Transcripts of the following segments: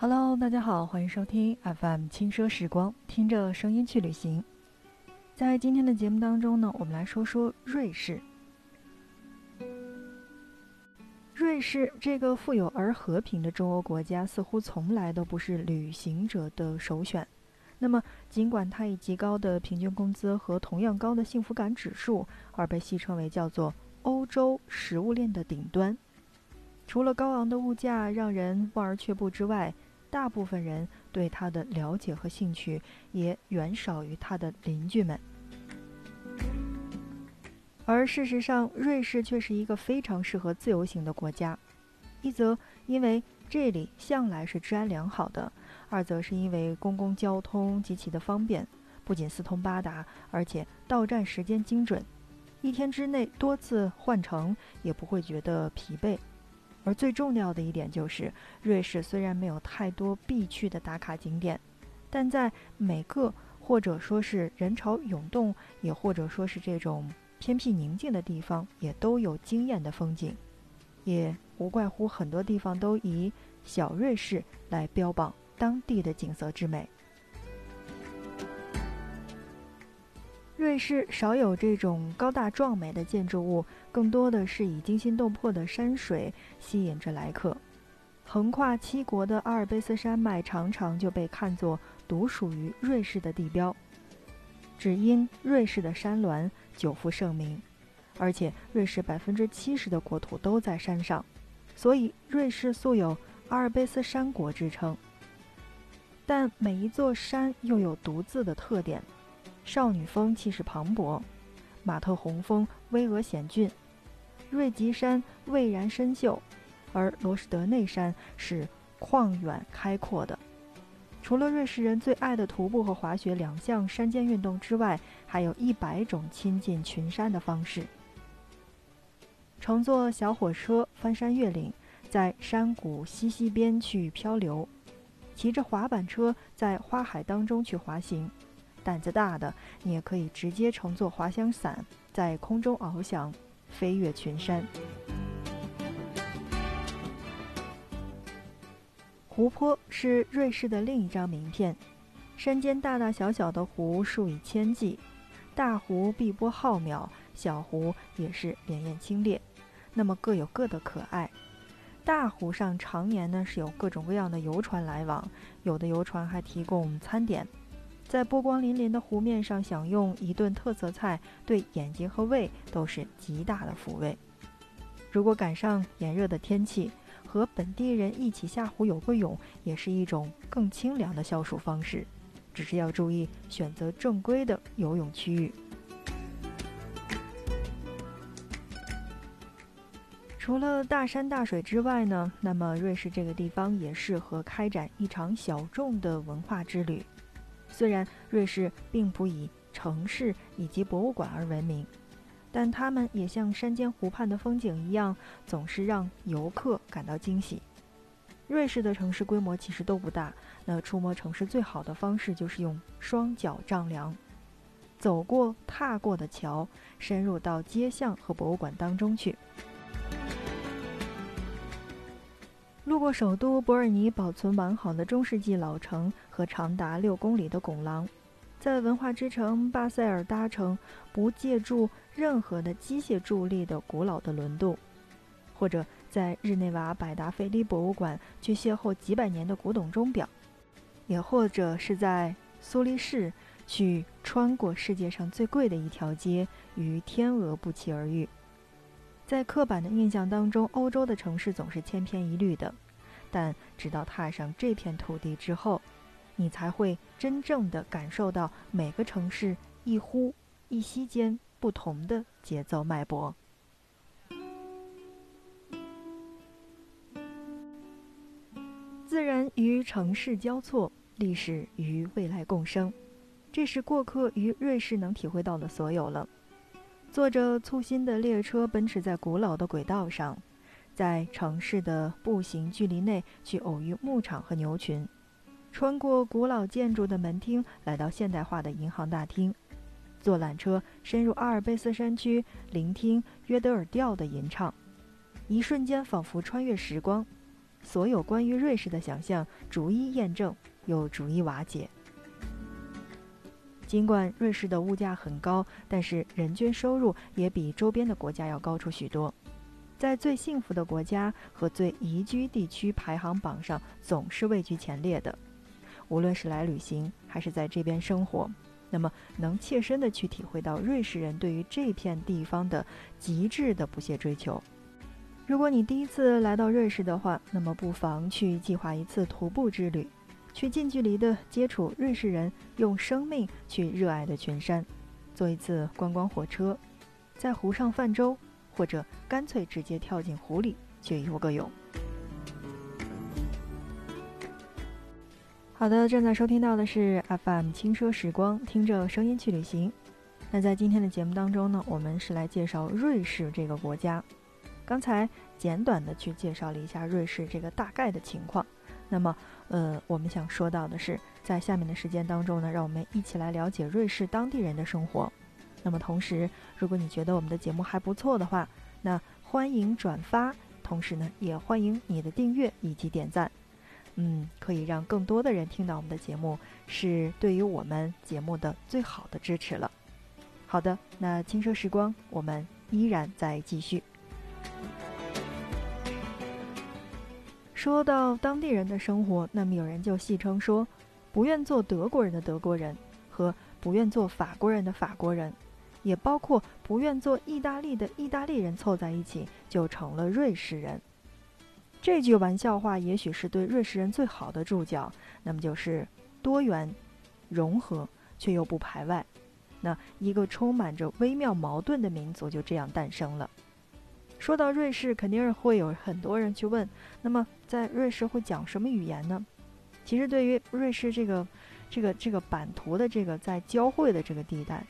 Hello，大家好，欢迎收听 FM 轻奢时光，听着声音去旅行。在今天的节目当中呢，我们来说说瑞士。瑞士这个富有而和平的中欧国家，似乎从来都不是旅行者的首选。那么，尽管它以极高的平均工资和同样高的幸福感指数而被戏称为叫做欧洲食物链的顶端，除了高昂的物价让人望而却步之外，大部分人对它的了解和兴趣也远少于它的邻居们，而事实上，瑞士却是一个非常适合自由行的国家。一则因为这里向来是治安良好的，二则是因为公共交通极其的方便，不仅四通八达，而且到站时间精准，一天之内多次换乘也不会觉得疲惫。而最重要的一点就是，瑞士虽然没有太多必去的打卡景点，但在每个或者说是人潮涌动，也或者说是这种偏僻宁静的地方，也都有惊艳的风景，也无怪乎很多地方都以“小瑞士”来标榜当地的景色之美。瑞士少有这种高大壮美的建筑物，更多的是以惊心动魄的山水吸引着来客。横跨七国的阿尔卑斯山脉常常就被看作独属于瑞士的地标，只因瑞士的山峦久负盛名，而且瑞士百分之七十的国土都在山上，所以瑞士素有阿尔卑斯山国之称。但每一座山又有独自的特点。少女峰气势磅礴，马特洪峰巍峨险峻，瑞吉山蔚然深秀，而罗什德内山是旷远开阔的。除了瑞士人最爱的徒步和滑雪两项山间运动之外，还有一百种亲近群山的方式：乘坐小火车翻山越岭，在山谷溪溪边去漂流；骑着滑板车在花海当中去滑行。胆子大的，你也可以直接乘坐滑翔伞，在空中翱翔，飞越群山。湖泊是瑞士的另一张名片，山间大大小小的湖数以千计，大湖碧波浩渺，小湖也是潋滟清冽，那么各有各的可爱。大湖上常年呢是有各种各样的游船来往，有的游船还提供餐点。在波光粼粼的湖面上享用一顿特色菜，对眼睛和胃都是极大的抚慰。如果赶上炎热的天气，和本地人一起下湖游个泳，也是一种更清凉的消暑方式。只是要注意选择正规的游泳区域。除了大山大水之外呢，那么瑞士这个地方也适合开展一场小众的文化之旅。虽然瑞士并不以城市以及博物馆而闻名，但它们也像山间湖畔的风景一样，总是让游客感到惊喜。瑞士的城市规模其实都不大，那触摸城市最好的方式就是用双脚丈量，走过踏过的桥，深入到街巷和博物馆当中去。路过首都伯尔尼保存完好的中世纪老城和长达六公里的拱廊，在文化之城巴塞尔搭乘不借助任何的机械助力的古老的轮渡，或者在日内瓦百达翡丽博物馆去邂逅几百年的古董钟表，也或者是在苏黎世去穿过世界上最贵的一条街，与天鹅不期而遇。在刻板的印象当中，欧洲的城市总是千篇一律的，但直到踏上这片土地之后，你才会真正的感受到每个城市一呼一吸间不同的节奏脉搏。自然与城市交错，历史与未来共生，这是过客于瑞士能体会到的所有了。坐着簇新的列车奔驰在古老的轨道上，在城市的步行距离内去偶遇牧场和牛群，穿过古老建筑的门厅来到现代化的银行大厅，坐缆车深入阿尔卑斯山区聆听约德尔调的吟唱，一瞬间仿佛穿越时光，所有关于瑞士的想象逐一验证，又逐一瓦解。尽管瑞士的物价很高，但是人均收入也比周边的国家要高出许多，在最幸福的国家和最宜居地区排行榜上总是位居前列的。无论是来旅行还是在这边生活，那么能切身的去体会到瑞士人对于这片地方的极致的不懈追求。如果你第一次来到瑞士的话，那么不妨去计划一次徒步之旅，去近距离的接触瑞士人用生命去热爱的群山，坐一次观光火车，在湖上泛舟，或者干脆直接跳进湖里去游个泳。好的，正在收听到的是 FM 轻奢时光，听着声音去旅行。那在今天的节目当中呢，我们是来介绍瑞士这个国家。刚才简短的去介绍了一下瑞士这个大概的情况，那么，呃，我们想说到的是，在下面的时间当中呢，让我们一起来了解瑞士当地人的生活。那么，同时，如果你觉得我们的节目还不错的话，那欢迎转发，同时呢，也欢迎你的订阅以及点赞。嗯，可以让更多的人听到我们的节目，是对于我们节目的最好的支持了。好的，那轻奢时光，我们依然在继续。说到当地人的生活，那么有人就戏称说，不愿做德国人的德国人和不愿做法国人的法国人，也包括不愿做意大利的意大利人凑在一起就成了瑞士人。这句玩笑话也许是对瑞士人最好的注脚，那么就是多元、融合却又不排外，那一个充满着微妙矛盾的民族就这样诞生了。说到瑞士，肯定是会有很多人去问，那么在瑞士会讲什么语言呢？其实对于瑞士这个、这个、这个版图的这个在交汇的这个地带，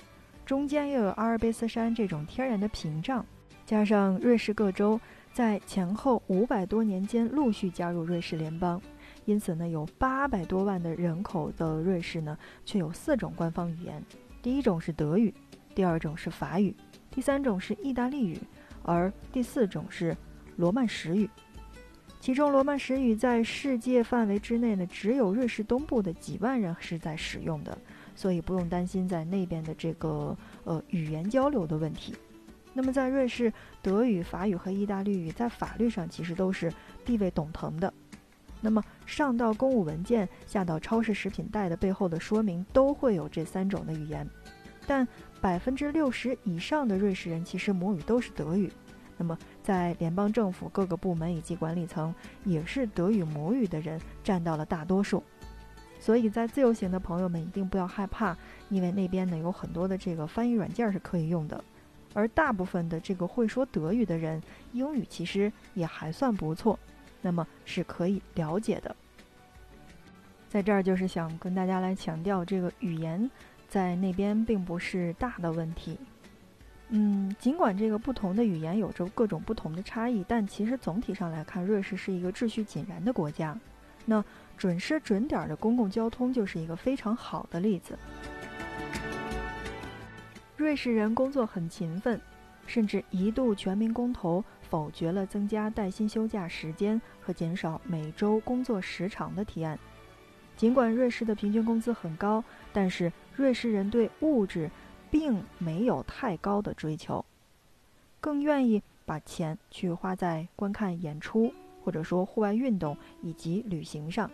中间又有阿尔卑斯山这种天然的屏障，加上瑞士各州在前后五百多年间陆续加入瑞士联邦，因此呢，有八百多万的人口的瑞士呢，却有四种官方语言，第一种是德语，第二种是法语，第三种是意大利语。而第四种是罗曼史语，其中罗曼史语在世界范围之内呢，只有瑞士东部的几万人是在使用的，所以不用担心在那边的这个呃语言交流的问题。那么在瑞士，德语、法语和意大利语在法律上其实都是地位等同的。那么上到公务文件，下到超市食品袋的背后的说明，都会有这三种的语言，但。百分之六十以上的瑞士人其实母语都是德语，那么在联邦政府各个部门以及管理层，也是德语母语的人占到了大多数。所以在自由行的朋友们一定不要害怕，因为那边呢有很多的这个翻译软件是可以用的，而大部分的这个会说德语的人，英语其实也还算不错，那么是可以了解的。在这儿就是想跟大家来强调这个语言。在那边并不是大的问题，嗯，尽管这个不同的语言有着各种不同的差异，但其实总体上来看，瑞士是一个秩序井然的国家。那准时准点的公共交通就是一个非常好的例子。瑞士人工作很勤奋，甚至一度全民公投否决了增加带薪休假时间和减少每周工作时长的提案。尽管瑞士的平均工资很高，但是瑞士人对物质并没有太高的追求，更愿意把钱去花在观看演出，或者说户外运动以及旅行上。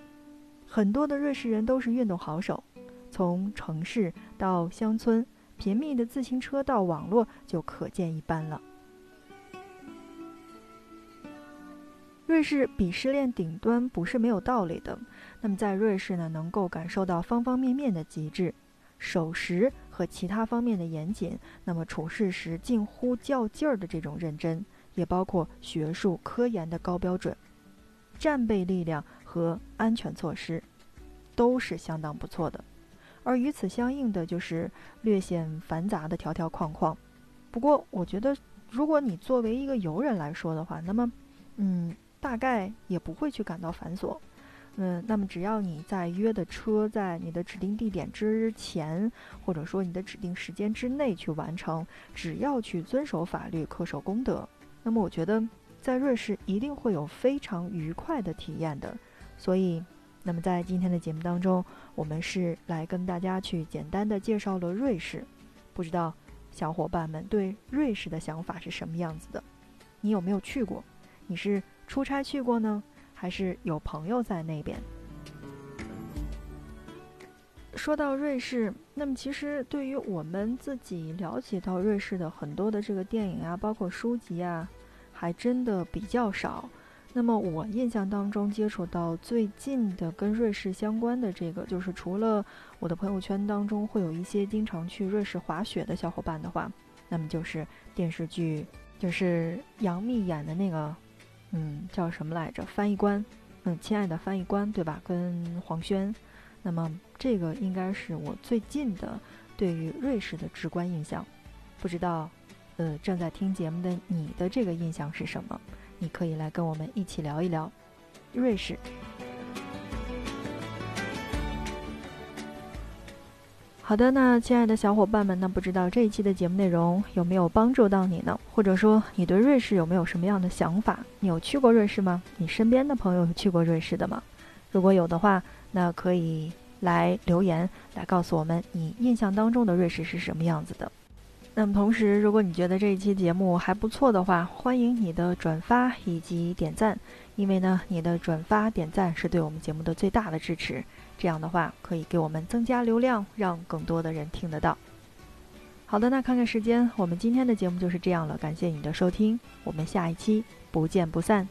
很多的瑞士人都是运动好手，从城市到乡村，频密的自行车到网络就可见一斑了。瑞士鄙视链顶端不是没有道理的。那么在瑞士呢，能够感受到方方面面的极致，守时和其他方面的严谨。那么处事时近乎较劲儿的这种认真，也包括学术科研的高标准，战备力量和安全措施，都是相当不错的。而与此相应的就是略显繁杂的条条框框。不过我觉得，如果你作为一个游人来说的话，那么，嗯，大概也不会去感到繁琐。嗯，那么只要你在约的车在你的指定地点之前，或者说你的指定时间之内去完成，只要去遵守法律、恪守公德，那么我觉得在瑞士一定会有非常愉快的体验的。所以，那么在今天的节目当中，我们是来跟大家去简单的介绍了瑞士。不知道小伙伴们对瑞士的想法是什么样子的？你有没有去过？你是出差去过呢，还是有朋友在那边？说到瑞士，那么其实对于我们自己了解到瑞士的很多的这个电影啊，包括书籍啊，还真的比较少。那么我印象当中接触到最近的跟瑞士相关的这个，就是除了我的朋友圈当中会有一些经常去瑞士滑雪的小伙伴的话，那么就是电视剧，就是杨幂演的那个，嗯，叫什么来着？翻译官，嗯，亲爱的翻译官，对吧？跟黄轩，那么这个应该是我最近的对于瑞士的直观印象。不知道，呃，正在听节目的你的这个印象是什么？你可以来跟我们一起聊一聊瑞士。好的，那亲爱的小伙伴们，那不知道这一期的节目内容有没有帮助到你呢？或者说你对瑞士有没有什么样的想法？你有去过瑞士吗？你身边的朋友有去过瑞士的吗？如果有的话，那可以来留言来告诉我们你印象当中的瑞士是什么样子的。那么同时，如果你觉得这一期节目还不错的话，欢迎你的转发以及点赞，因为呢，你的转发点赞是对我们节目的最大的支持。这样的话，可以给我们增加流量，让更多的人听得到。好的，那看看时间，我们今天的节目就是这样了。感谢你的收听，我们下一期不见不散。